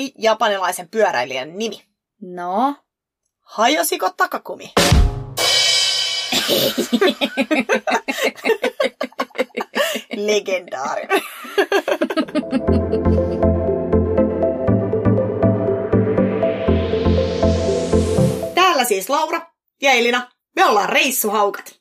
Oli japanilaisen pyöräilijän nimi? No, Hajosiko Takakumi? Legendaarinen. Täällä siis Laura ja Elina. Me ollaan reissuhaukat.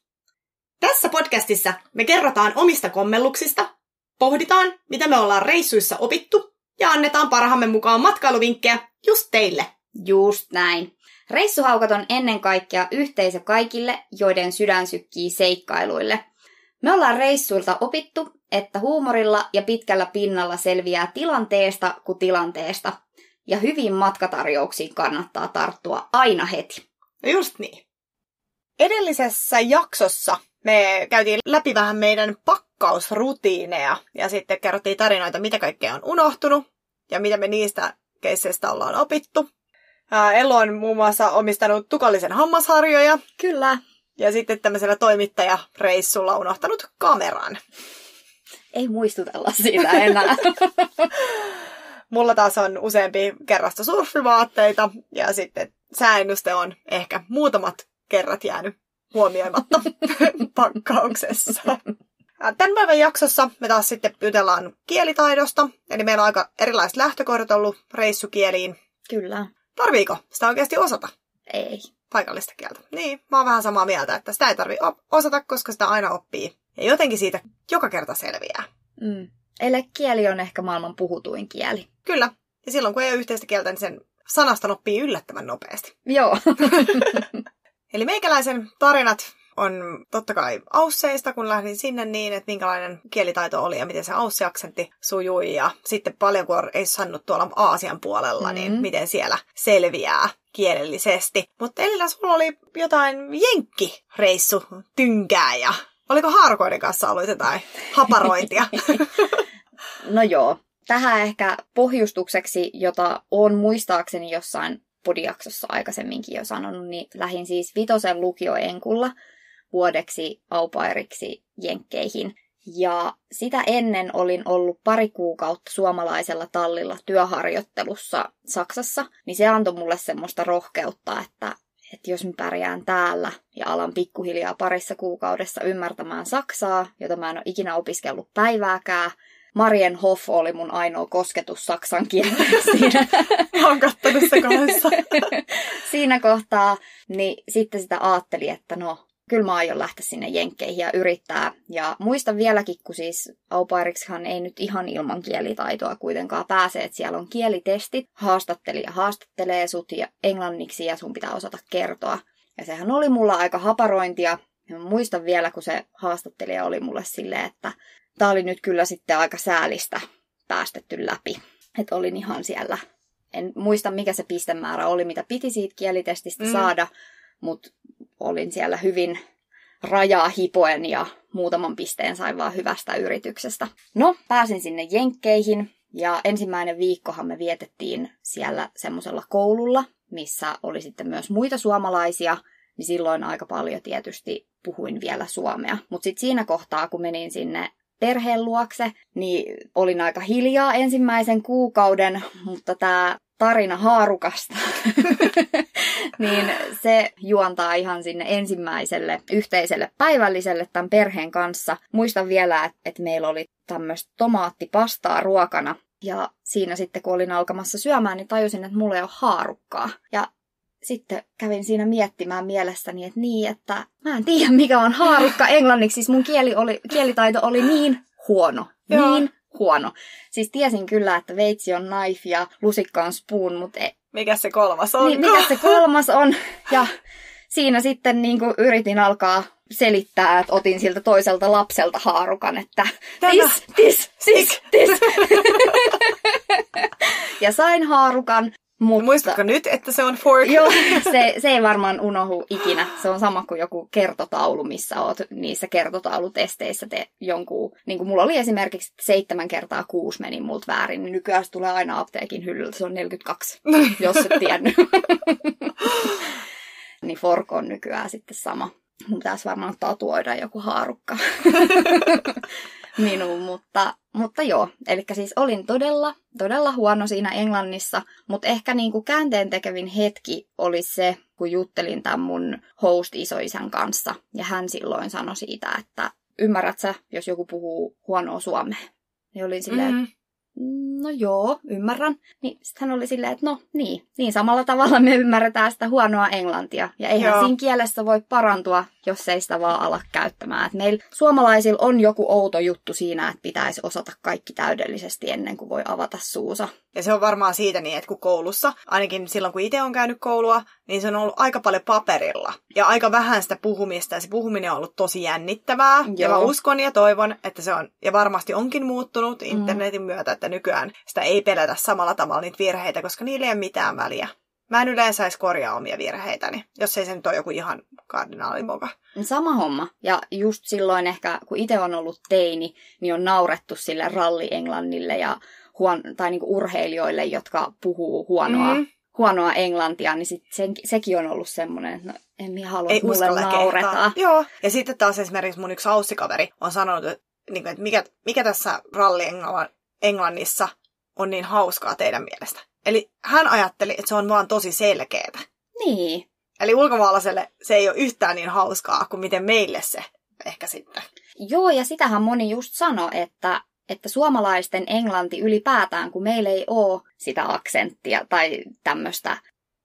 Tässä podcastissa me kerrotaan omista kommelluksista, pohditaan, mitä me ollaan reissuissa opittu ja annetaan parhaamme mukaan matkailuvinkkejä just teille. just näin. Reissuhaukat on ennen kaikkea yhteisö kaikille, joiden sydän sykkii seikkailuille. Me ollaan reissuilta opittu, että huumorilla ja pitkällä pinnalla selviää tilanteesta kuin tilanteesta. Ja hyvin matkatarjouksiin kannattaa tarttua aina heti. No just niin. Edellisessä jaksossa me käytiin läpi vähän meidän pakkausrutiineja ja sitten kerrottiin tarinoita, mitä kaikkea on unohtunut ja mitä me niistä keisseistä ollaan opittu. Ää, Ellu on muun muassa omistanut tukallisen hammasharjoja Kyllä. ja sitten tämmöisellä toimittajareissulla unohtanut kameran. Ei muistutella siitä enää. Mulla taas on useampi kerrasta surfivaatteita ja sitten sääennuste on ehkä muutamat kerrat jäänyt huomioimatta pakkauksessa. Tämän päivän jaksossa me taas sitten jutellaan kielitaidosta, eli meillä on aika erilaiset lähtökohdat ollut reissukieliin. Kyllä. Tarviiko sitä oikeasti osata, Ei. paikallista kieltä? Niin, mä oon vähän samaa mieltä, että sitä ei tarvi osata, koska sitä aina oppii. Ja jotenkin siitä joka kerta selviää. Mm. Ele kieli on ehkä maailman puhutuin kieli. Kyllä. Ja silloin kun ei ole yhteistä kieltä, niin sen sanasta oppii yllättävän nopeasti. Joo. Eli meikäläisen tarinat on totta kai Ausseista, kun lähdin sinne niin, että minkälainen kielitaito oli ja miten se Aussi-aksentti sujui. Ja sitten paljon, kun on sannut tuolla Aasian puolella, mm-hmm. niin miten siellä selviää kielellisesti. Mutta Elina, sulla oli jotain jenkkireissu tynkää ja oliko haarukoiden kanssa ollut jotain haparointia? No joo. Tähän ehkä pohjustukseksi, jota on muistaakseni jossain podiaksossa aikaisemminkin jo sanonut, niin lähin siis Vitosen lukioenkulla vuodeksi aupairiksi Jenkkeihin. Ja sitä ennen olin ollut pari kuukautta suomalaisella tallilla työharjoittelussa Saksassa, niin se antoi mulle semmoista rohkeutta, että, että jos mä pärjään täällä ja alan pikkuhiljaa parissa kuukaudessa ymmärtämään Saksaa, jota mä en ole ikinä opiskellut päivääkään, Marien Hoff oli mun ainoa kosketus saksan kieleen siinä, Mä oon kattonut se kanssa. siinä kohtaa, niin sitten sitä ajatteli, että no, kyllä mä aion lähteä sinne jenkkeihin ja yrittää. Ja muistan vieläkin, kun siis aupairiksihan ei nyt ihan ilman kielitaitoa kuitenkaan pääse, että siellä on kielitestit, haastattelija haastattelee sut ja englanniksi ja sun pitää osata kertoa. Ja sehän oli mulla aika haparointia. Ja mä muistan vielä, kun se haastattelija oli mulle silleen, että tää oli nyt kyllä sitten aika säälistä päästetty läpi. Että olin ihan siellä. En muista, mikä se pistemäärä oli, mitä piti siitä kielitestistä Mm. saada, mutta olin siellä hyvin rajaa hipoen ja muutaman pisteen sain vaan hyvästä yrityksestä. No, pääsin sinne Jenkkeihin ja ensimmäinen viikkohan me vietettiin siellä semmoisella koululla, missä oli sitten myös muita suomalaisia, niin silloin aika paljon tietysti puhuin vielä suomea. Mutta sitten siinä kohtaa, kun menin sinne perheen luokse, niin olin aika hiljaa ensimmäisen kuukauden, mutta tämä tarina haarukasta, niin se juontaa ihan sinne ensimmäiselle yhteiselle päivälliselle tämän perheen kanssa. Muistan vielä, että, meillä oli tämmöistä tomaattipastaa ruokana. Ja siinä sitten, kun olin alkamassa syömään, niin tajusin, että mulla ei ole haarukkaa. Ja sitten kävin siinä miettimään mielessäni, että niin, että mä en tiedä mikä on haarukka englanniksi. Siis mun kieli oli, kielitaito oli niin huono. Joo. Niin huono. Siis tiesin kyllä, että veitsi on knife ja lusikka on spoon, mutta e- Mikä se kolmas on? niin, mikä se kolmas on. Ja siinä sitten niin kuin yritin alkaa selittää, että otin siltä toiselta lapselta haarukan, että Tämä. tis, tis, tis, tis. ja sain haarukan, mutta... Muistatko nyt, että se on fork? Joo, se, se ei varmaan unohdu ikinä. Se on sama kuin joku kertotaulu, missä oot niissä kertotaulutesteissä te jonkun... Niin kuin mulla oli esimerkiksi seitsemän kertaa kuusi meni multa väärin, niin nykyään se tulee aina apteekin hyllyltä. Se on 42, jos et tiennyt. niin fork on nykyään sitten sama. Mun pitäisi varmaan tatuoida joku haarukka minuun, mutta mutta joo, eli siis olin todella, todella huono siinä englannissa, mutta ehkä niin kuin käänteen tekevin hetki oli se, kun juttelin tämän mun host-isoisän kanssa, ja hän silloin sanoi siitä, että ymmärrät sä, jos joku puhuu huonoa suomea? Ja olin silleen, mm-hmm no joo, ymmärrän. Niin sitten hän oli silleen, että no niin, niin samalla tavalla me ymmärretään sitä huonoa englantia. Ja eihän joo. siinä kielessä voi parantua, jos ei sitä vaan ala käyttämään. Et meillä suomalaisilla on joku outo juttu siinä, että pitäisi osata kaikki täydellisesti ennen kuin voi avata suusa. Ja se on varmaan siitä niin, että kun koulussa, ainakin silloin kun itse on käynyt koulua, niin se on ollut aika paljon paperilla. Ja aika vähän sitä puhumista, ja se puhuminen on ollut tosi jännittävää. Joo. Ja mä uskon ja toivon, että se on, ja varmasti onkin muuttunut internetin mm. myötä, että nykyään sitä ei pelätä samalla tavalla niitä virheitä, koska niillä ei ole mitään väliä. Mä en yleensä edes korjaa omia virheitäni, jos ei se nyt ole joku ihan kardinaalimoka. Sama homma. Ja just silloin ehkä, kun itse on ollut teini, niin on naurettu sille ralli-englannille ja huon, tai niinku urheilijoille, jotka puhuu huonoa, mm-hmm. huonoa englantia, niin sit sen, sekin on ollut semmoinen, että no, en minä halua, että mulle nauretaan. Joo, ja sitten taas esimerkiksi mun yksi haussikaveri on sanonut, että, niin että mikä, mikä tässä ralli-englannissa on niin hauskaa teidän mielestä. Eli hän ajatteli, että se on vaan tosi selkeää. Niin. Eli ulkomaalaiselle se ei ole yhtään niin hauskaa kuin miten meille se ehkä sitten. Joo, ja sitähän moni just sanoi, että, että suomalaisten englanti ylipäätään, kun meillä ei ole sitä aksenttia tai tämmöistä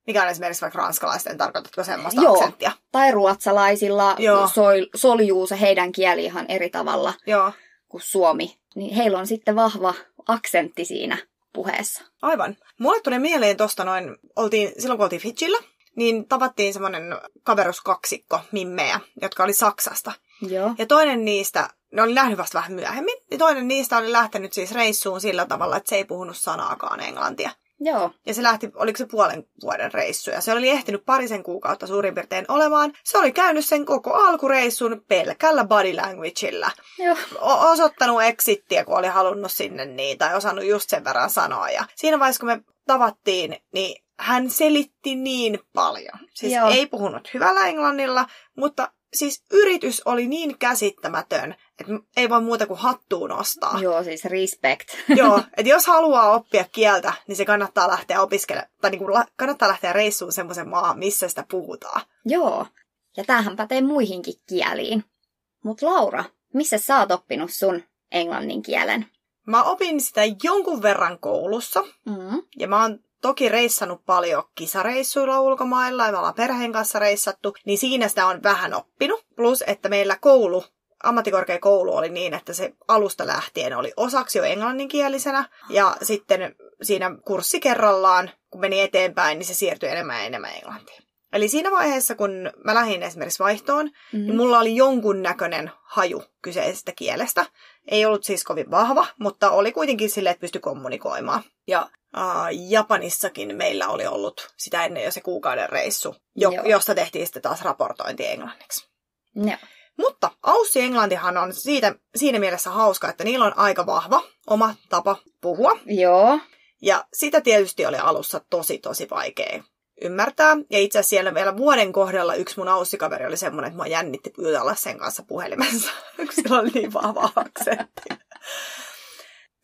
mikä on esimerkiksi vaikka ranskalaisten, tarkoitatko semmoista Joo. aksenttia? Tai ruotsalaisilla Joo. Sol, soljuu se heidän kieli ihan eri tavalla Joo. kuin suomi. Niin heillä on sitten vahva aksentti siinä puheessa. Aivan. Mulle tuli mieleen tosta noin, oltiin, silloin kun oltiin Fitchillä, niin tavattiin semmoinen kaveruskaksikko mimmejä, jotka oli Saksasta. Joo. Ja toinen niistä, ne oli nähnyt vasta vähän myöhemmin, ja toinen niistä oli lähtenyt siis reissuun sillä tavalla, että se ei puhunut sanaakaan englantia. Joo. Ja se lähti, oliko se puolen vuoden reissu, ja se oli ehtinyt parisen kuukautta suurin piirtein olemaan. Se oli käynyt sen koko alkureissun pelkällä body languageilla. Joo. O- osoittanut exittiä, kun oli halunnut sinne niin, tai osannut just sen verran sanoa. Ja siinä vaiheessa, kun me tavattiin, niin hän selitti niin paljon. Siis Joo. ei puhunut hyvällä englannilla, mutta siis yritys oli niin käsittämätön, että ei voi muuta kuin hattuun nostaa. Joo, siis respect. Joo, että jos haluaa oppia kieltä, niin se kannattaa lähteä opiskelemaan, tai niin kuin kannattaa lähteä reissuun semmoisen maahan, missä sitä puhutaan. Joo, ja tämähän pätee muihinkin kieliin. Mutta Laura, missä sä oot oppinut sun englannin kielen? Mä opin sitä jonkun verran koulussa, mm. ja mä oon toki reissannut paljon kisareissuilla ulkomailla ja me ollaan perheen kanssa reissattu, niin siinä sitä on vähän oppinut. Plus, että meillä koulu ammattikorkeakoulu oli niin, että se alusta lähtien oli osaksi jo englanninkielisenä. Ja sitten siinä kurssi kerrallaan, kun meni eteenpäin, niin se siirtyi enemmän ja enemmän englantiin. Eli siinä vaiheessa, kun mä lähdin esimerkiksi vaihtoon, mm-hmm. niin mulla oli jonkun näköinen haju kyseisestä kielestä. Ei ollut siis kovin vahva, mutta oli kuitenkin sille, että pystyi kommunikoimaan. Ja Uh, Japanissakin meillä oli ollut sitä ennen jo se kuukauden reissu, jo, josta tehtiin sitten taas raportointi englanniksi. Joo. Mutta Aussi Englantihan on siitä, siinä mielessä hauska, että niillä on aika vahva oma tapa puhua. Joo. Ja sitä tietysti oli alussa tosi, tosi vaikea ymmärtää. Ja itse asiassa siellä vielä vuoden kohdalla yksi mun aussikaveri oli semmoinen, että mä jännitti jutella sen kanssa puhelimessa, kun sillä oli niin vahva aksentti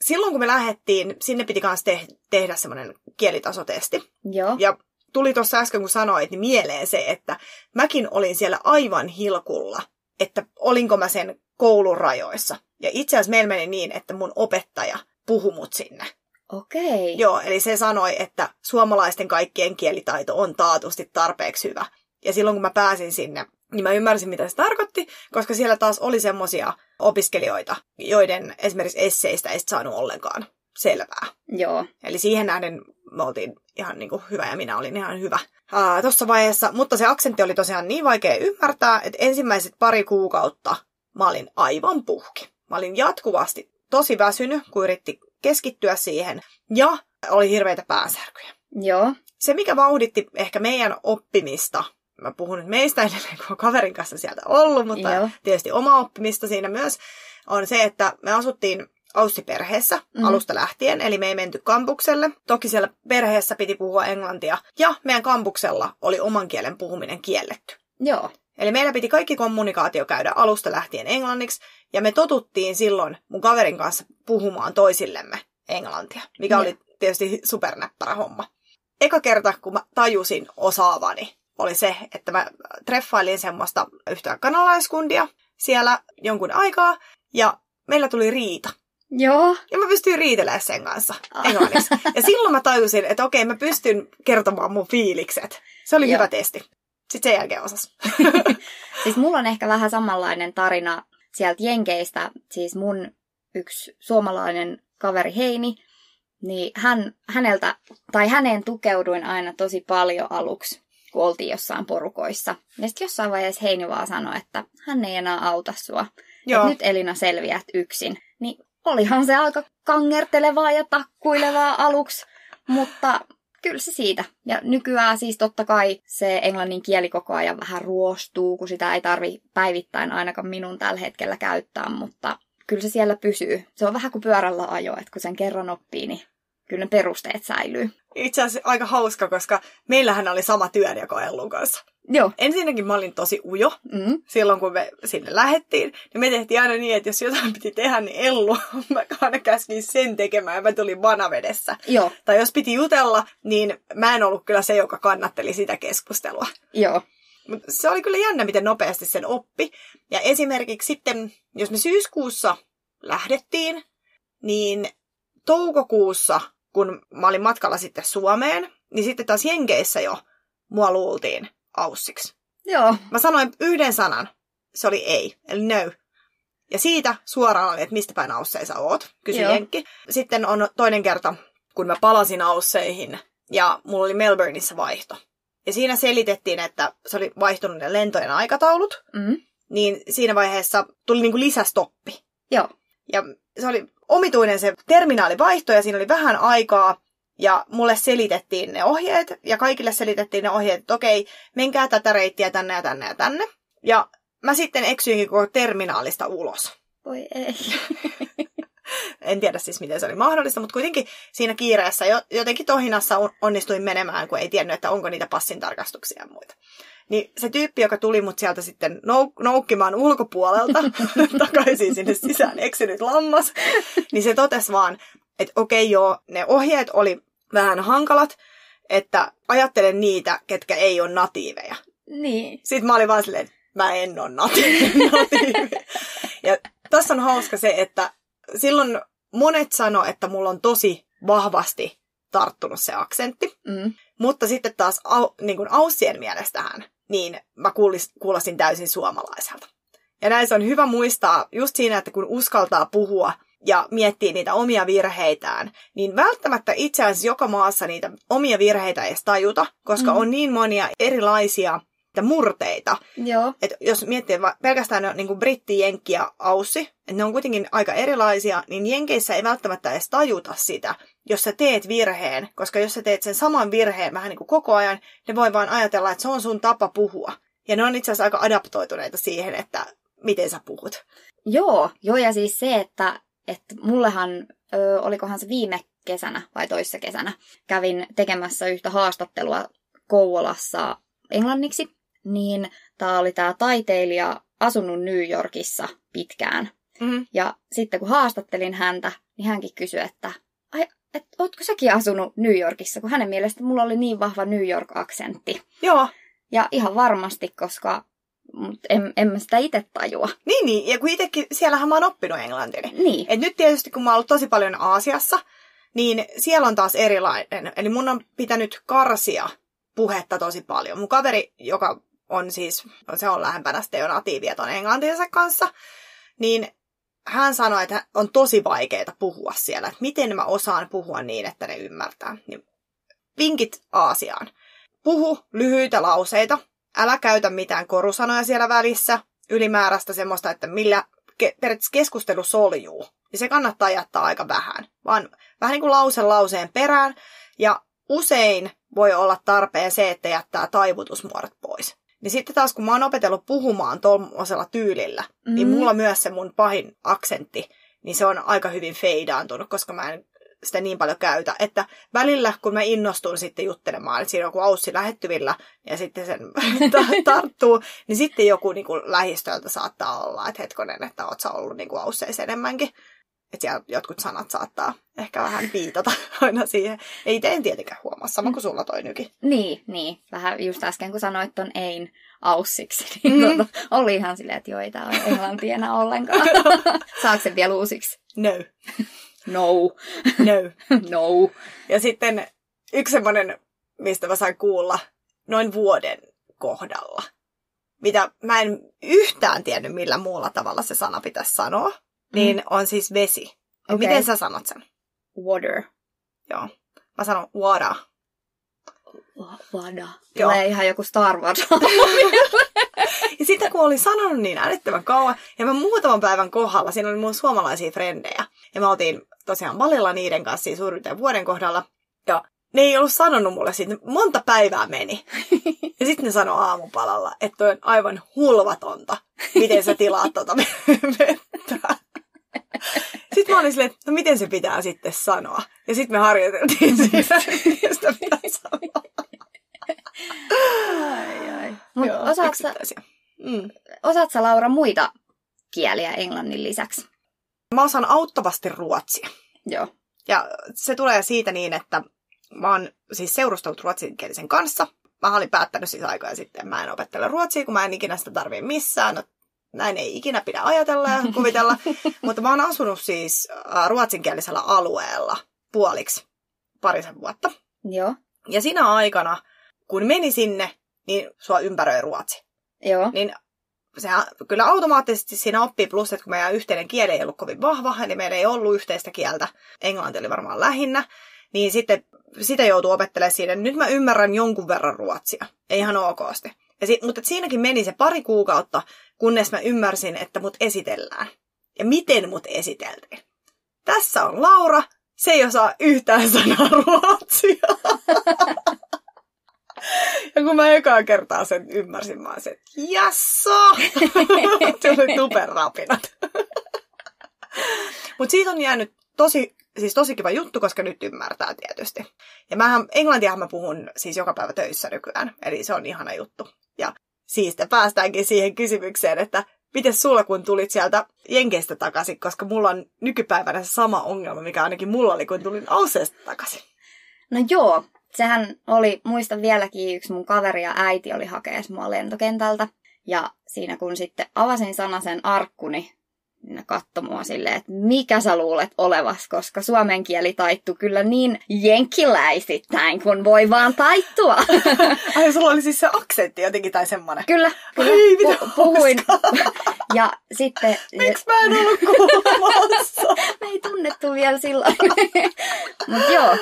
silloin kun me lähdettiin, sinne piti myös te- tehdä semmoinen kielitasotesti. Joo. Ja tuli tuossa äsken, kun sanoit, niin mieleen se, että mäkin olin siellä aivan hilkulla, että olinko mä sen koulun rajoissa. Ja itse asiassa meillä meni niin, että mun opettaja puhui mut sinne. Okei. Joo, eli se sanoi, että suomalaisten kaikkien kielitaito on taatusti tarpeeksi hyvä. Ja silloin kun mä pääsin sinne niin mä ymmärsin, mitä se tarkoitti, koska siellä taas oli semmosia opiskelijoita, joiden esimerkiksi esseistä ei saanut ollenkaan selvää. Joo. Eli siihen nähden me oltiin ihan niin kuin hyvä ja minä olin ihan hyvä tuossa vaiheessa. Mutta se aksentti oli tosiaan niin vaikea ymmärtää, että ensimmäiset pari kuukautta mä olin aivan puhki. Mä olin jatkuvasti tosi väsynyt, kun yritti keskittyä siihen. Ja oli hirveitä päänsärkyjä. Joo. Se, mikä vauhditti ehkä meidän oppimista mä puhun nyt meistä edelleen, kun kaverin kanssa sieltä ollut, mutta Joo. tietysti oma oppimista siinä myös, on se, että me asuttiin Aussi-perheessä mm-hmm. alusta lähtien, eli me ei menty kampukselle. Toki siellä perheessä piti puhua englantia, ja meidän kampuksella oli oman kielen puhuminen kielletty. Joo. Eli meillä piti kaikki kommunikaatio käydä alusta lähtien englanniksi, ja me totuttiin silloin mun kaverin kanssa puhumaan toisillemme englantia, mikä oli tietysti supernäppärä homma. Eka kerta, kun mä tajusin osaavani, oli se, että mä treffailin semmoista yhtä kanalaiskundia siellä jonkun aikaa, ja meillä tuli riita. Joo. Ja mä pystyin riitelemään sen kanssa Ah. englanniksi. Ja silloin mä tajusin, että okei, mä pystyn kertomaan mun fiilikset. Se oli Joo. hyvä testi. Sitten sen jälkeen osas. Siis mulla on ehkä vähän samanlainen tarina sieltä Jenkeistä. Siis mun yksi suomalainen kaveri Heini, niin hän, häneltä, tai häneen tukeuduin aina tosi paljon aluksi, kun oltiin jossain porukoissa. Ja sitten jossain vaiheessa Heini vaan sanoi, että hän ei enää auta sua. Joo. Nyt Elina selviät yksin. Niin olihan se aika kangertelevaa ja takkuilevaa aluksi, mutta kyllä se siitä. Ja nykyään siis totta kai se englannin kieli koko ajan vähän ruostuu, kun sitä ei tarvi päivittäin ainakaan minun tällä hetkellä käyttää, mutta kyllä se siellä pysyy. Se on vähän kuin pyörällä ajo, että kun sen kerran oppii, niin kyllä ne perusteet säilyy. Itse asiassa aika hauska, koska meillähän oli sama työnjako Ellun kanssa. Joo. Ensinnäkin mä olin tosi ujo Mm. silloin, kun me sinne lähettiin. Niin me tehtiin aina niin, että jos jotain piti tehdä, niin Ellu, mä aina käskin sen tekemään ja mä tulin vanavedessä. Joo, Tai jos piti jutella, niin mä en ollut kyllä se, joka kannatteli sitä keskustelua. joo. Mut se oli kyllä jännä, miten nopeasti sen oppi. Ja esimerkiksi sitten, jos me syyskuussa lähdettiin, niin toukokuussa, kun mä olin matkalla sitten Suomeen, niin sitten taas Jenkeissä jo mua luultiin aussiksi. Joo, Mä sanoin yhden sanan. Se oli ei, eli no. Ja siitä suoraan oli, että mistä päin ausseissa oot, kysyi Joo. Jenkki. Sitten on toinen kerta, kun mä palasin ausseihin ja mulla oli Melbourneissa vaihto. Ja siinä selitettiin, että se oli vaihtunut ne lentojen aikataulut, mm. niin siinä vaiheessa tuli niinku lisästoppi. joo. Ja se oli omituinen se terminaalivaihto ja siinä oli vähän aikaa. Ja mulle selitettiin ne ohjeet ja kaikille selitettiin ne ohjeet, että okei, menkää tätä reittiä tänne ja tänne ja tänne. Ja mä sitten eksyinkin koko terminaalista ulos. Voi ei. En tiedä siis, miten se oli mahdollista, mutta kuitenkin siinä kiireessä jo, jotenkin tohinassa on- onnistuin menemään, kun ei tiennyt, että onko niitä passin tarkastuksia ja muita. Niin se tyyppi, joka tuli mut sieltä sitten nouk- noukkimaan ulkopuolelta takaisin sinne sisään, eksynyt lammas, niin se totesi vaan, että okei joo, ne ohjeet oli vähän hankalat, että ajattelen niitä, ketkä ei ole natiiveja. Niin. Sitten mä olin vaan silleen, että mä en ole natiivi. natiivi. Ja tässä on hauska se, että silloin monet sano, että mulla on tosi vahvasti tarttunut se aksentti. Mm. Mutta sitten taas au, niin kuin Aussien mielestähän, niin mä kuulis, kuulostin täysin suomalaiselta. Ja näin se on hyvä muistaa just siinä, että kun uskaltaa puhua ja miettii niitä omia virheitään, niin välttämättä itse asiassa joka maassa niitä omia virheitä ei edes tajuta, koska Mm. on niin monia erilaisia murteita. Joo. Et jos miettii va- pelkästään niin kuin britti, jenkki ja aussi, että ne on kuitenkin aika erilaisia, niin jenkeissä ei välttämättä edes tajuta sitä, jos sä teet virheen, koska jos sä teet sen saman virheen vähän niin kuin koko ajan, ne voi vaan ajatella, että se on sun tapa puhua. Ja ne on itse asiassa aika adaptoituneita siihen, että miten sä puhut. Joo, joo ja siis se, että, että mullehan, ö, olikohan se viime kesänä vai toissa kesänä, kävin tekemässä yhtä haastattelua Kouvolassa englanniksi, niin tämä oli tämä taiteilija asunut New Yorkissa pitkään. Mm-hmm. Ja sitten kun haastattelin häntä, niin hänkin kysyi, että ai, et, ootko säkin asunut New Yorkissa, kun hänen mielestä mulla oli niin vahva New York-aksentti. Joo, Ja ihan varmasti, koska mut en, en mä sitä itse tajua. niin, niin. Ja kun itsekin, siellähän mä oon oppinut englantia. Niin. Et nyt tietysti, kun mä oon ollut tosi paljon Aasiassa, niin siellä on taas erilainen. Eli mun on pitänyt karsia puhetta tosi paljon. Mun kaveri, joka on siis, se on lähempänä sitten jo natiivia ton englantinsa kanssa, niin hän sanoi, että on tosi vaikeaa puhua siellä. Että miten mä osaan puhua niin, että ne ymmärtää. Niin vinkit Aasiaan. Puhu lyhyitä lauseita. Älä käytä mitään korusanoja siellä välissä. Ylimääräistä semmoista, että millä ke- periaatteessa keskustelu soljuu. Ja se kannattaa jättää aika vähän. Vaan vähän niin kuin lause lauseen perään. Ja usein voi olla tarpeen se, että jättää taivutusmuodot pois. Niin sitten taas kun mä oon opetellut puhumaan tuollaisella tyylillä, mm. niin Mm. mulla myös se mun pahin aksentti, niin se on aika hyvin feidaantunut, koska mä en sitä niin paljon käytä, että välillä kun mä innostun sitten juttelemaan, että siinä on joku aussi lähettyvillä ja sitten sen tarttuu, niin sitten joku niin kuin lähistöltä saattaa olla, että hetkonen, että oot sä ollut niin kuin ausseissa enemmänkin. Että siellä jotkut sanat saattaa ehkä vähän viitata aina siihen. Ei teen tietenkään huomaa, sama kuin sulla toi nyki. Niin, niin. Vähän just äsken kun sanoit ton ein aussiksi, niin mm. tuota, oli ihan silleen, että joo, ei tää ole englantia enää ollenkaan. Saako se vielä uusiksi? No. No. No. no. Ja sitten yksi semmoinen, mistä mä sain kuulla noin vuoden kohdalla, mitä mä en yhtään tiennyt, millä muulla tavalla se sana pitäisi sanoa, niin mm. on siis vesi. Okay. Miten sä sanot sen? Water. Joo. Mä sanon water. Vada. Tulee ihan joku Star Wars. ja sitten kun olin sanonut niin älyttömän kauan, ja mä muutaman päivän kohdalla, siinä oli mun suomalaisia frendejä, ja me oltiin tosiaan valilla niiden kanssa siis suurin vuoden kohdalla, ja ne ei ollut sanonut mulle siitä, monta päivää meni. Ja sitten ne sanoi aamupalalla, että on aivan hulvatonta, miten sä tilaat tuota vettä. Sitten mä olin silleen, että no miten se pitää sitten sanoa. Ja sitten me harjoiteltiin siitä, miten sitä pitää sanoa. Ai, ai. Mut Joo, osaat, sä, mm. osaat sä, Laura, muita kieliä englannin lisäksi? Mä osaan auttavasti ruotsia. Joo. Ja se tulee siitä niin, että mä oon siis seurustellut ruotsinkielisen kanssa. Mä olin päättänyt siis aikoja sitten, mä en opettele ruotsia, kun mä en ikinä sitä tarvii missään. No, näin ei ikinä pidä ajatella ja kuvitella. Mutta mä oon asunut siis ruotsinkielisellä alueella puoliksi parisen vuotta. Joo. Ja siinä aikana kun meni sinne, niin sua ympäröi ruotsi. Joo. Niin se kyllä automaattisesti siinä oppii, plus että kun meidän yhteinen kieli ei ollut kovin vahva, eli meillä ei ollut yhteistä kieltä, englanti oli varmaan lähinnä, niin sitten sitä joutuu opettelemaan siinä. Nyt mä ymmärrän jonkun verran ruotsia, ei ihan okosti. Ja si- mutta siinäkin meni se pari kuukautta, kunnes mä ymmärsin, että mut esitellään. Ja miten mut esiteltiin. Tässä on Laura, se ei osaa yhtään sanaa ruotsia. Ja kun mä ekaa kertaa sen ymmärsin, mä olisin, että jasso! Tuli tuperrapinat. Mutta siitä on jäänyt tosi, siis tosi kiva juttu, koska nyt ymmärtää tietysti. Ja mähän, englantiahan mä puhun siis joka päivä töissä nykyään, eli se on ihana juttu. Ja siis päästäänkin siihen kysymykseen, että miten sulla kun tulit sieltä Jenkeistä takaisin, koska mulla on nykypäivänä se sama ongelma, mikä ainakin mulla oli, kun tulin Auseesta takaisin. No joo, sehän oli, muistan vieläkin, yksi mun kaveri ja äiti oli hakeessa mua lentokentältä. Ja siinä kun sitten avasin sanasen arkkuni, katsoi mua silleen, että mikä sä luulet olevas, koska suomen kieli taittu kyllä niin jenkkiläisittäin, kun voi vaan taittua. Ai, sulla oli siis se aksentti jotenkin tai semmoinen. Kyllä, kyllä. Ai, mitä puhuin. ja sitten... Miksi mä en ollut kuulemassa? Me ei tunnettu vielä silloin. Mutta joo,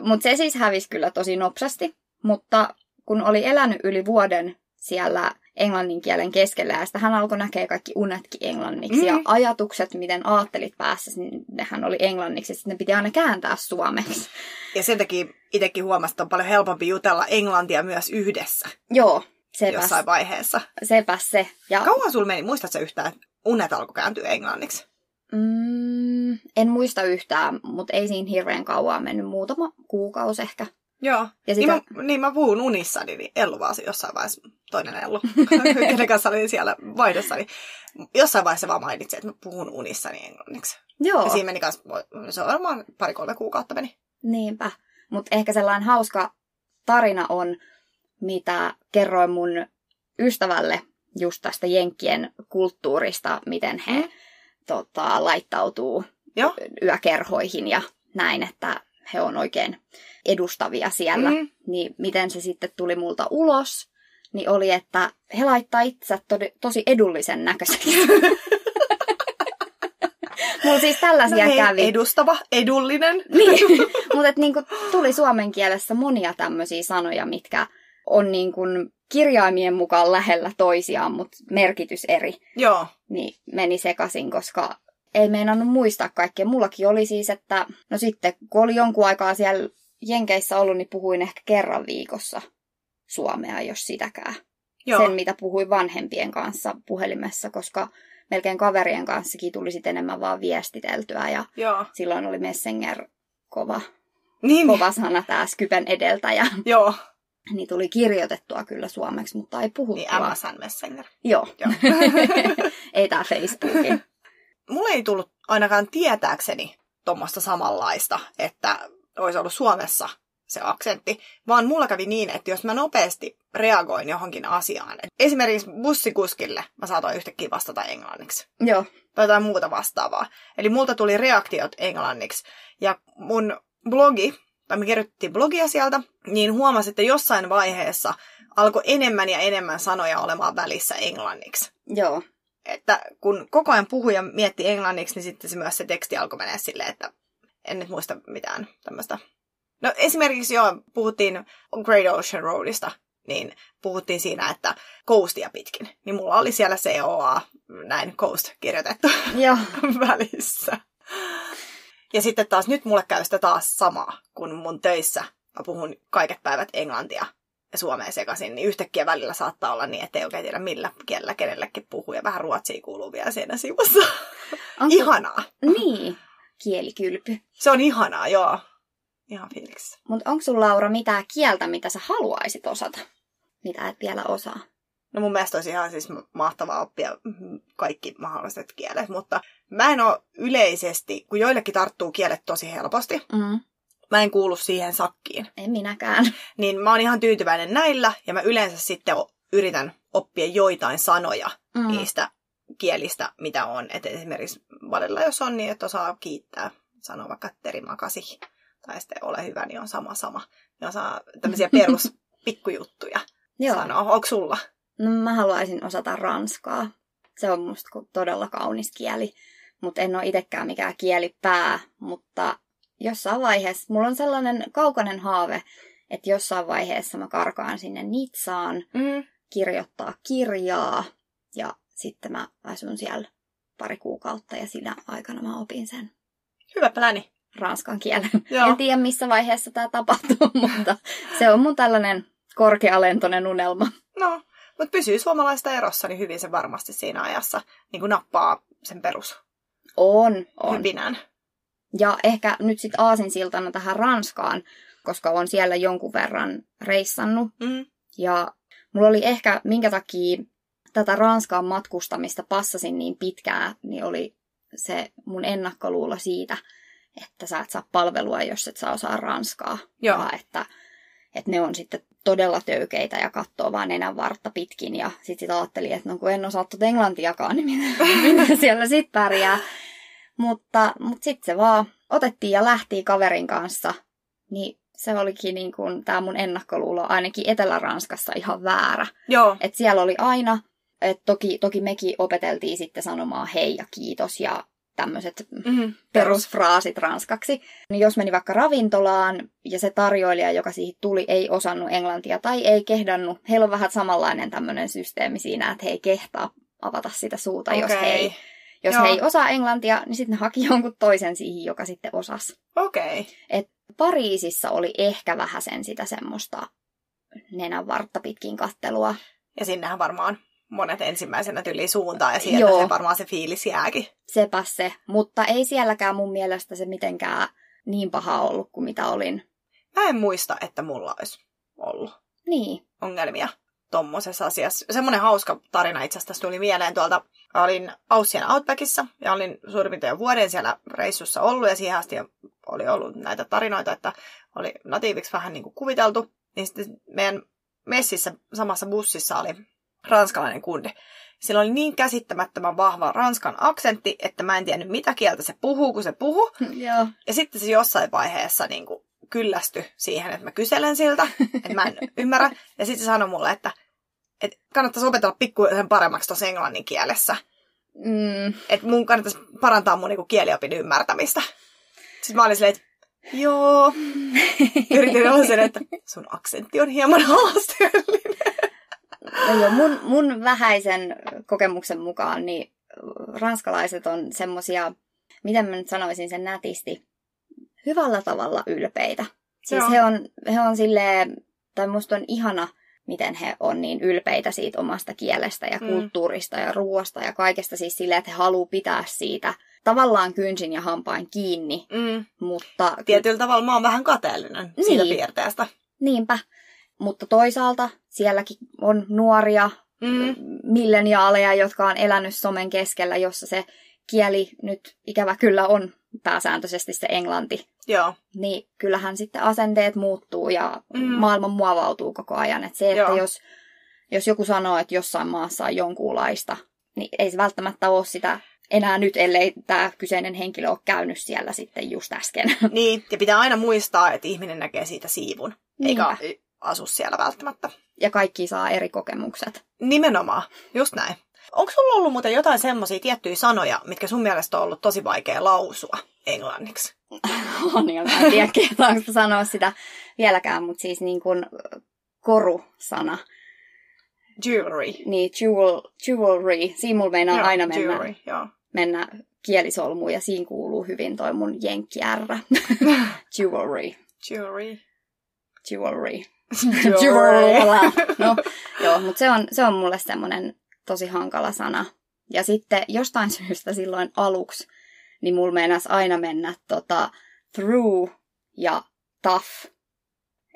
mutta se siis hävisi kyllä tosi nopsasti. Mutta kun oli elänyt yli vuoden siellä englannin kielen keskellä ja sitten hän alkoi näkeä kaikki unetkin englanniksi. Mm. Ja ajatukset, miten aattelit päässä, niin nehän oli englanniksi. Sitten ne piti aina kääntää suomeksi. Ja sen takia itsekin huomasin, että on paljon helpompi jutella englantia myös yhdessä. Joo. Sepäs, jossain vaiheessa. Sepä se. Ja... Kauan sulla meni, muistatko yhtään, että unet alkoi kääntyä englanniksi? Mm, en muista yhtään, mutta ei siinä hirveän kauan mennyt. Muutama kuukausi ehkä. Joo. Ja sitä... niin, mä, niin mä puhun unissani, niin Ellu vaan jossain vaiheessa, toinen Ellu, kenen kanssa olin siellä vaihdossa, niin jossain vaiheessa vaan mainitsi, että mä puhun unissani englanniksi. Joo. Ja siinä meni kanssa, se on varmaan pari-kolme kuukautta meni. Niinpä. Mutta ehkä sellainen hauska tarina on, mitä kerroin mun ystävälle just tästä Jenkkien kulttuurista, miten he mm tota, laittautuu Joo. yökerhoihin ja näin, että he on oikein edustavia siellä. Mm. Niin miten se sitten tuli multa ulos, niin oli, että he laittaa itse to- tosi edullisen näköisesti. Mulla siis tällaisia no hei, kävi. Edustava, edullinen. niin, mutta niinku, tuli suomen kielessä monia tämmöisiä sanoja, mitkä on niinku kirjaimien mukaan lähellä toisiaan, mutta merkitys eri. Joo. Niin meni sekaisin, koska ei meinannut muistaa kaikkea. Mullakin oli siis, että no sitten kun oli jonkun aikaa siellä Jenkeissä ollut, niin puhuin ehkä kerran viikossa suomea, jos sitäkään. Joo. Sen, mitä puhuin vanhempien kanssa puhelimessa, koska melkein kaverien kanssakin tuli sitten enemmän vaan viestiteltyä. Ja Joo. silloin oli Messenger kova, Niin, kova sana tämä Skypen edeltäjä. joo. Niin tuli kirjoitettua kyllä suomeksi, mutta ei Niin puhuttua. MSN Messenger. Joo. Joo. ei tää Facebookin. Mulla ei tullut ainakaan tietääkseni tuommoista samanlaista, että olisi ollut Suomessa se aksentti, vaan mulla kävi niin, että jos mä nopeasti reagoin johonkin asiaan, esimerkiksi bussikuskille mä saatoin yhtäkkiä vastata englanniksi Joo. tai jotain muuta vastaavaa. Eli multa tuli reaktiot englanniksi. Ja mun blogi, tai me kirjoitettiin blogia sieltä, niin huomasin, että jossain vaiheessa alkoi enemmän ja enemmän sanoja olemaan välissä englanniksi. Joo. Että kun koko ajan puhuja mietti englanniksi, niin sitten se myös se teksti alkoi mennä silleen, että en nyt muista mitään tämmöistä. No esimerkiksi joo, puhuttiin Great Ocean Roadista, niin puhuttiin siinä, että coastia pitkin. Niin mulla oli siellä COA, näin coast kirjoitettu Joo. välissä. Ja sitten taas nyt mulle käy sitä taas samaa, kun mun töissä mä puhun kaiket päivät englantia ja suomea sekaisin, niin yhtäkkiä välillä saattaa olla niin, että ei oikein tiedä millä kielellä kenellekin puhuu ja vähän ruotsia kuuluu vielä siinä sivussa. Onko... Ihanaa. Niin. Kielikylpy. Se on ihanaa, joo. Ihan fiiliksissä. Mutta onko sulla Laura mitään kieltä, mitä sä haluaisit osata? Mitä et vielä osaa? No mun mielestä olisi ihan siis mahtavaa oppia kaikki mahdolliset kielet, mutta mä en ole yleisesti, kun joillekin tarttuu kielet tosi helposti, Mm. Mä en kuulu siihen sakkiin. En minäkään. Niin mä oon ihan tyytyväinen näillä ja mä yleensä sitten yritän oppia joitain sanoja Mm. niistä kielistä, mitä on. Et esimerkiksi välillä jos on niin, että osaa kiittää, sanoa vaikka terimakasi tai sitten ole hyvä, niin on sama sama. Ja osaa tämmöisiä perus pikkujuttuja sanoa. Onko sulla? No mä haluaisin osata ranskaa. Se on musta todella kaunis kieli. Mutta en ole itsekään mikään kielipää. Mutta jossain vaiheessa, mulla on sellainen kaukainen haave, että jossain vaiheessa mä karkaan sinne Nitsaan Mm. kirjoittaa kirjaa. Ja sitten mä asun siellä pari kuukautta ja siinä aikana mä opin sen Hyvä pläni. ranskan kielen. Joo. En tiedä missä vaiheessa tämä tapahtuu, mutta se on mun tällainen korkealentoinen unelma. No, mutta pysyy suomalaista erossa, niin hyvin se varmasti siinä ajassa niin kuin nappaa sen perus On, on. hypinän. Ja ehkä nyt sitten aasinsiltana tähän Ranskaan, koska on siellä jonkun verran reissannut. Mm. Ja mulla oli ehkä, minkä takia tätä Ranskaan matkustamista passasin niin pitkään, niin oli se mun ennakkoluulo siitä, että sä et saa palvelua, jos et saa osaa Ranskaa. Joo. Ja että, että ne on sitten todella töykeitä ja katsoo vaan nenän vartta pitkin. Ja sitten sit ajattelin, että no kun en osaa tuota englantiakaan, niin minä, minä siellä sit pärjää. Mutta, mutta sitten se vaan otettiin ja lähti kaverin kanssa. Niin se olikin niin kuin tämä mun ennakkoluulo ainakin Etelä-Ranskassa ihan väärä. Joo. Et siellä oli aina, että toki, toki mekin opeteltiin sitten sanomaan hei ja kiitos ja tämmöiset Mm-hmm. perusfraasit ranskaksi. Niin jos meni vaikka ravintolaan ja se tarjoilija, joka siihen tuli, ei osannut englantia tai ei kehdannut, heillä on vähän samanlainen tämmöinen systeemi siinä, että he ei kehtaa avata sitä suuta, jos, he ei, jos Joo. he ei osaa englantia, niin sitten ne haki jonkun toisen siihen, joka sitten osasi. Okei. Okay. Pariisissa oli ehkä vähän sen sitä semmoista nenän vartta pitkin kattelua. Ja sinnehän varmaan monet ensimmäisenä tyli suuntaan ja sieltä Joo. se varmaan se fiilis jääkin. Sepä se, mutta ei sielläkään mun mielestä se mitenkään niin paha ollut kuin mitä olin. Mä en muista, että mulla olisi ollut Niin, ongelmia tommosessa asiassa. Semmoinen hauska tarina itse asiassa tuli mieleen tuolta. Olin Aussien Outbackissa ja olin suurin piirtein jo vuoden siellä reissussa ollut ja siihen asti oli ollut näitä tarinoita, että oli natiiviksi vähän niin kuin kuviteltu. Niin sitten meidän messissä samassa bussissa oli ranskalainen kundi. Sillä oli niin käsittämättömän vahva ranskan aksentti, että mä en tiennyt mitä kieltä se puhuu, kun se puhuu. Ja sitten se jossain vaiheessa niin kuin kyllästy siihen, että mä kyselen siltä, että mä en ymmärrä. Ja sitten se sanoi mulle, että, että kannattaisi opetella pikkuisen paremmaksi tuossa englannin kielessä. Mm, Että mun kannattaisi parantaa mun niin kuin kieliopin ymmärtämistä. Sitten mä olin silleen, että joo. Yritin olla sen, että sun aksentti on hieman haasteellinen. no joo, mun, mun vähäisen kokemuksen mukaan niin ranskalaiset on semmosia, miten mä nyt sanoisin sen nätisti, hyvällä tavalla ylpeitä. Siis Joo. he on, he on silleen, tai musta on ihana, miten he on niin ylpeitä siitä omasta kielestä ja Mm. kulttuurista ja ruoasta ja kaikesta siis silleen, että he haluaa pitää siitä tavallaan kynsin ja hampain kiinni, Mm. mutta Tietyllä tavalla mä oon vähän kateellinen siitä Niin. piirteestä. niinpä. Mutta toisaalta sielläkin on nuoria Mm. milleniaaleja, jotka on elänyt somen keskellä, jossa se kieli nyt ikävä kyllä on pääsääntöisesti se englanti. Joo. Niin kyllähän sitten asenteet muuttuu ja Mm. maailma muovautuu koko ajan. Et se, että Joo. jos, jos joku sanoo, että jossain maassa on jonkunlaista, niin ei se välttämättä ole sitä enää nyt, ellei tämä kyseinen henkilö ole käynyt siellä sitten just äsken. Niin, ja pitää aina muistaa, että ihminen näkee siitä siivun, Niinpä. eikä asu siellä välttämättä. Ja kaikki saa eri kokemukset. Nimenomaan, just näin. Onko sulla ollut muuten jotain semmoisia tiettyjä sanoja, mitkä sun mielestä on ollut tosi vaikea lausua englanniksi? on, ja mä en tiedä, kehtaanko sanoa sitä vieläkään, mutta siis niin kuin koru-sana, Jewelry. niin jewel, jewelry, siinä mulla meinaa Joo, aina mennä, Jewelry, joo. mennä kielisolmuun, ja siinä kuuluu hyvin toi mun jenkki jewelry, Jewelry. jewelry. Jewelry. no, joo, mutta se on, se on mulle semmoinen tosi hankala sana. Ja sitten jostain syystä silloin aluksi, niin mulla meinas aina mennä tota, through ja tough,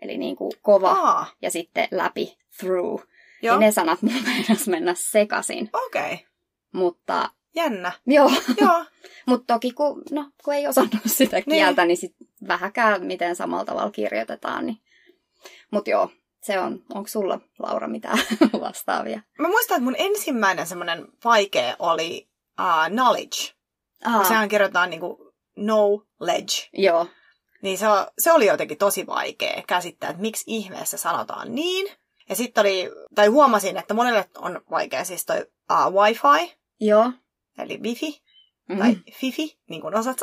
eli niin kuin kova, Aa, ja sitten läpi through. joo. Ja ne sanat mulla meinas mennä sekaisin. Okei. Okay. Mutta Jännä. joo, Joo. mutta toki kun, no, kun ei osannut sitä kieltä, niin, niin sit vähäkään miten samalla tavalla kirjoitetaan. Niin. Mutta joo, se on. Onko sulla, Laura, mitään vastaavia? Mä muistan, että mun ensimmäinen semmoinen vaikea oli uh, knowledge. Aa, Kun sehän kirjoitetaan niinku knowledge. Joo, Niin se, se oli jotenkin tosi vaikea käsittää, että miksi ihmeessä sanotaan niin. Ja sitten oli, tai huomasin, että monelle on vaikea siis toi uh, wifi, joo. eli wifi, Mm. tai fifi, niin kuin osat.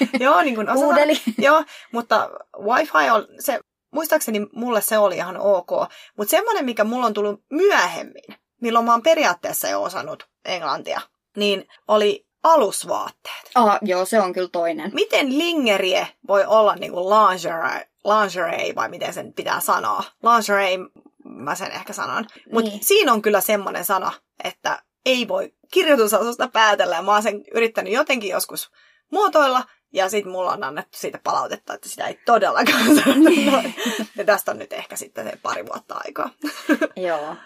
Joo, niin kuin. Kuudeli. Joo, mutta wifi on, se, muistaakseni mulle se oli ihan ok. Mutta semmoinen, mikä mulla on tullut myöhemmin, milloin mä oon periaatteessa jo osannut englantia, niin oli alusvaatteet. Ah, joo, se on kyllä toinen. Miten lingerie voi olla niin kuin lingerie, lingerie, vai miten sen pitää sanoa? Lingerie, mä sen ehkä sanon. Mutta Niin. siinä on kyllä semmoinen sana, että ei voi kirjoitusasusta päätellä. Mä oon sen yrittänyt jotenkin joskus muotoilla, ja sitten mulla on annettu siitä palautetta, että sitä ei todellakaan sanota. Ja tästä on nyt ehkä sitten se pari vuotta aikaa. joo.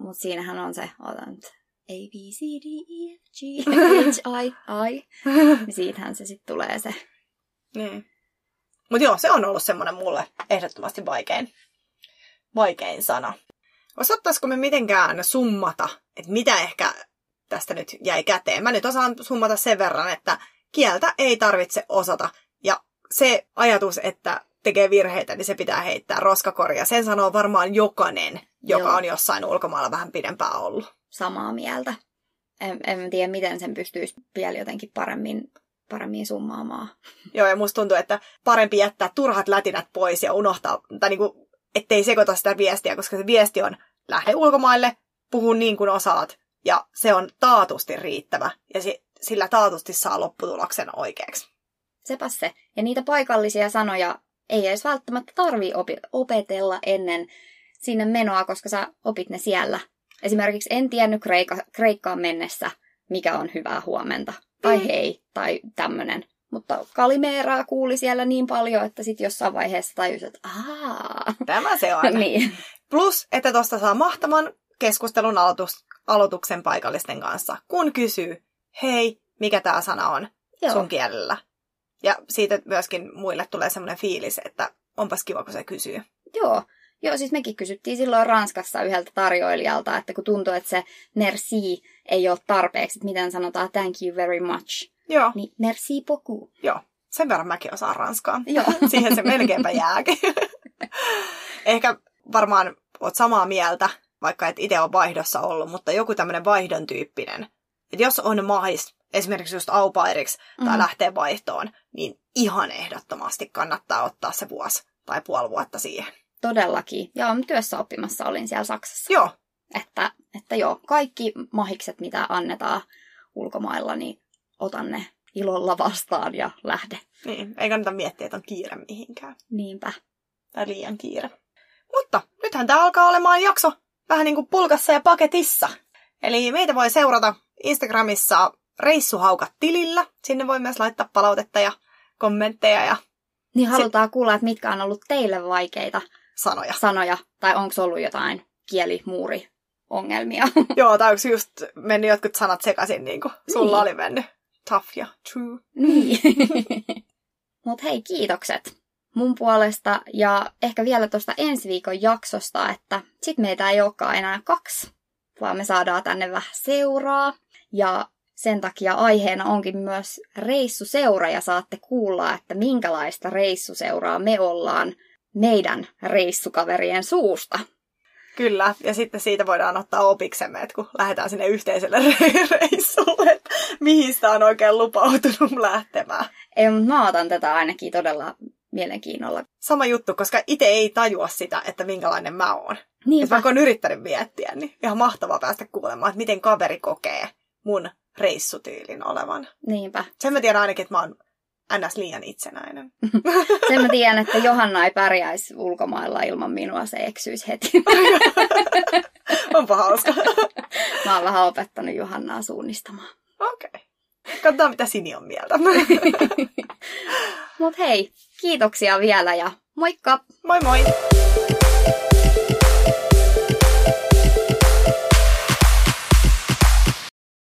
Mutta siinähän on se, otan nyt. A, B, C, D, E, F, G, H, I, I. Niin siitähän se sitten tulee se. Niin. Mutta joo, se on ollut semmoinen mulle ehdottomasti vaikein, vaikein sana. Osattaisiko me mitenkään summata, että mitä ehkä tästä nyt jäi käteen? Mä nyt osaan summata sen verran, että kieltä ei tarvitse osata. Ja se ajatus, että tekee virheitä, niin se pitää heittää roskakoria. Sen sanoo varmaan jokainen, joka Joo. on jossain ulkomailla vähän pidempään ollut. Samaa mieltä. En, en tiedä, miten sen pystyisi vielä jotenkin paremmin, paremmin summaamaan. Joo, ja musta tuntuu, että parempi jättää turhat lätinät pois ja unohtaa, tai niinku, ettei sekoita sitä viestiä, koska se viesti on lähde ulkomaille, puhu niin kuin osaat, ja se on taatusti riittävä, ja si- sillä taatusti saa lopputuloksen oikeaksi. Sepäs se. Ja niitä paikallisia sanoja ei edes välttämättä tarvii opetella ennen sinne menoa, koska sä opit ne siellä. Esimerkiksi en tiennyt Kreika- Kreikkaan mennessä, mikä on hyvää huomenta. Tai Mm. hei, tai tämmönen. Mutta Kalimeeraa kuuli siellä niin paljon, että sitten jossain vaiheessa tajus, että aah. Tämä se on. niin. Plus, että tuosta saa mahtavan keskustelun aloitus, aloituksen paikallisten kanssa, kun kysyy, hei, mikä tämä sana on Joo. sun kielellä. Ja siitä myöskin muille tulee semmoinen fiilis, että onpas kiva, kun se kysyy. Joo. Joo, siis mekin kysyttiin silloin Ranskassa yhdeltä tarjoilijalta, että kun tuntuu, että se merci ei ole tarpeeksi, että miten sanotaan thank you very much, Joo, niin merci beaucoup. joo. Sen verran mäkin osaan ranskaa. Joo. Siihen se melkeinpä jääkin. Ehkä varmaan oot samaa mieltä, vaikka et itse ole vaihdossa ollut, mutta joku tämmöinen vaihdon tyyppinen. Että jos on mahis, esimerkiksi just aupairiksi tai Mhm. lähtee vaihtoon, niin ihan ehdottomasti kannattaa ottaa se vuosi tai puoli vuotta siihen. Todellakin. Joo, työssä oppimassa olin siellä Saksassa. Joo, Että, että joo, kaikki mahikset, mitä annetaan ulkomailla, niin otan ne ilolla vastaan ja lähde. niin. Ei kannata miettiä, että on kiire mihinkään. Niinpä. Tai liian kiire. Mutta nythän tämä alkaa olemaan jakso vähän niin kuin pulkassa ja paketissa. Eli meitä voi seurata Instagramissa reissuhaukat tilillä. Sinne voi myös laittaa palautetta ja kommentteja ja Niin halutaan kuulla, että mitkä on ollut teille vaikeita sanoja. sanoja, tai onko ollut jotain kielimuuri ongelmia. Joo, tai onko just mennyt jotkut sanat sekaisin, niin kuin sulla Niin. oli mennyt. Tough ja true. niin. Mut hei, kiitokset mun puolesta ja ehkä vielä tuosta ensi viikon jaksosta, että sit meitä ei olekaan enää kaksi, vaan me saadaan tänne vähän seuraa. Ja sen takia aiheena onkin myös reissuseura ja saatte kuulla, että minkälaista reissuseuraa me ollaan meidän reissukaverien suusta. Kyllä, ja sitten siitä voidaan ottaa opiksemme, että kun lähdetään sinne yhteiselle re- reissulle, että mihin sitä on oikein lupautunut lähtemään. Ei, mutta mä otan tätä ainakin todella mielenkiinnolla. Sama juttu, koska itse ei tajua sitä, että minkälainen mä oon. Et Niinpä. vaikka on yrittänyt miettiä, niin ihan mahtavaa päästä kuulemaan, että miten kaveri kokee mun reissutyylin olevan. Niinpä. Sen mä tiedän ainakin, että mä oon ns. liian itsenäinen. Sen mä tiedän, että Johanna ei pärjäisi ulkomailla ilman minua, se eksyisi heti. Onpa hauska. Mä oon vähän opettanut Johannaa suunnistamaan. Okei. Okay. Katsotaan, mitä Sini on mieltä. Mut hei, kiitoksia vielä ja moikka! moi moi!